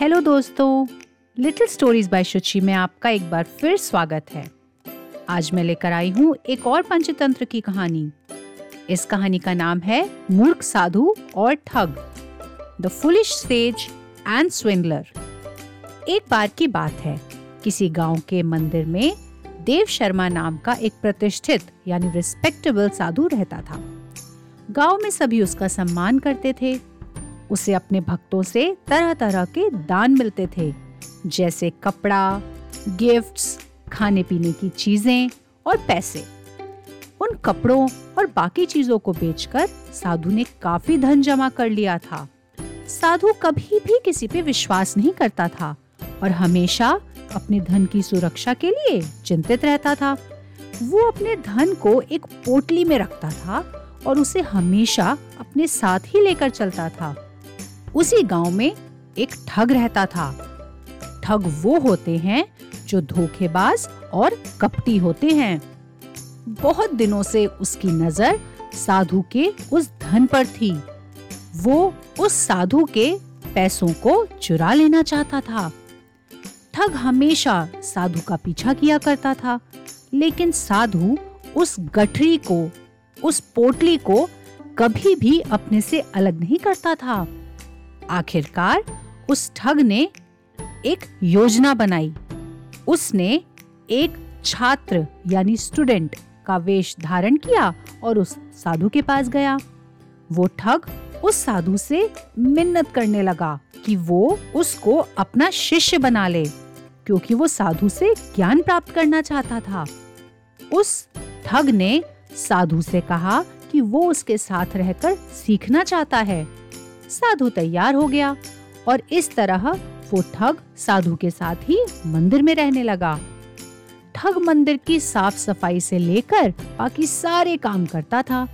Hello दोस्तों little stories bye शुचि में आपका एक बार फिर स्वागत है। आज मैं लेकर आई हूँ एक और पंचतंत्र की कहानी। इस कहानी का नाम है मूर्ख साधु और ठग the foolish sage and swindler एक बार की बात है, किसी गाँव के मंदिर में देव शर्मा नाम का एक प्रतिष्ठित यानी रिस्पेक्टेबल साधु रहता था। गाँव में सभी उसका सम्मान करते थे उसे अपने भक्तों से तरह तरह के दान मिलते थे, जैसे कपड़ा गिफ्ट्स खाने पीने की चीज़ें और पैसे। उन कपड़ों और बाकी चीज़ों को बेचकर साधु ने काफ़ी धन जमा कर लिया था। साधु कभी भी किसी पे विश्वास नहीं करता था और हमेशा अपने धन की सुरक्षा के लिए चिंतित रहता था। वो अपने धन को एक पोटली में रखता था और उसे हमेशा अपने साथ ही लेकर चलता था। उसी गाँव में एक ठग रहता था। ठग वो होते हैं जो धोखेबाज और कपटी होते हैं। बहुत दिनों से उसकी नज़र साधु के उस धन पर थी। वो उस साधु के पैसों को चुरा लेना चाहता था। ठग हमेशा साधु का पीछा किया करता था, लेकिन साधु उस गठरी को, उस पोटली को कभी भी अपने से अलग नहीं करता था। आखिरकार उस ठग ने एक योजना बनाई। उसने एक छात्र यानी स्टूडेंट का वेश धारण किया और उस साधु के पास गया। वो ठग उस साधु से मिन्नत करने लगा कि वो उसको अपना शिष्य बना ले, क्योंकि वो साधु से ज्ञान प्राप्त करना चाहता था। उस ठग ने साधु से कहा कि वो उसके साथ रहकर सीखना चाहता है। साधु तैयार हो गया और इस तरह वो ठग साधु के साथ ही मंदिर में रहने लगा। ठग मंदिर की साफ़ सफ़ाई से लेकर बाकी सारे काम करता था।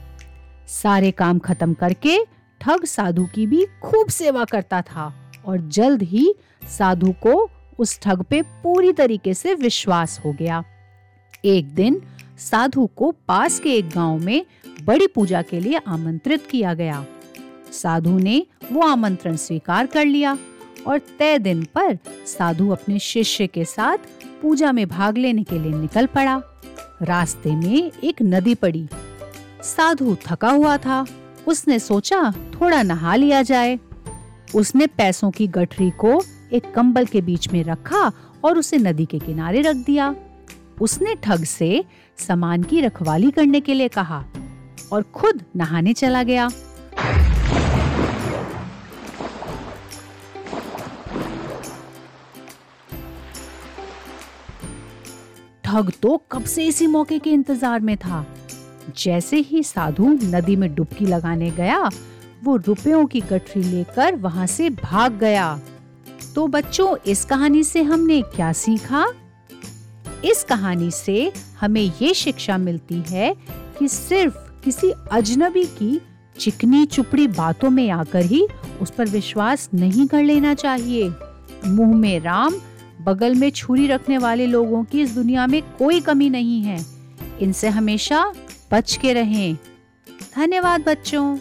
सारे काम खत्म करके ठग साधु की भी खूब सेवा करता था और जल्द ही साधु को उस ठग पे पूरी तरीके से विश्वास हो गया। एक दिन साधु को पास के एक गाँव में बड़ी पूजा के लिए आमंत्रित किया गया। साधु ने वो आमंत्रण स्वीकार कर लिया और तय दिन पर साधु अपने शिष्य के साथ पूजा में भाग लेने के लिए निकल पड़ा। रास्ते में एक नदी पड़ी। साधु थका हुआ था। उसने सोचा, थोड़ा नहा लिया जाए। उसने पैसों की गठरी को एक कंबल के बीच में रखा और उसे नदी के किनारे रख दिया। उसने ठग से सामान की रखवाली करने के लिए कहा और खुद नहाने चला गया। ठग तो कब से इसी मौके के इंतज़ार में था? जैसे ही साधु नदी में डुबकी लगाने गया, वो रुपयों की गठरी लेकर वहाँ से भाग गया। तो बच्चों, इस कहानी से हमने क्या सीखा? इस कहानी से हमें ये शिक्षा मिलती है कि सिर्फ़ किसी अजनबी की चिकनी चुपड़ी बातों में आकर ही उस पर विश्वास नहीं कर लेना चाहिए। मुँह में राम बगल में छुरी रखने वाले लोगों की इस दुनिया में कोई कमी नहीं है। इनसे हमेशा बच के रहें। धन्यवाद बच्चों।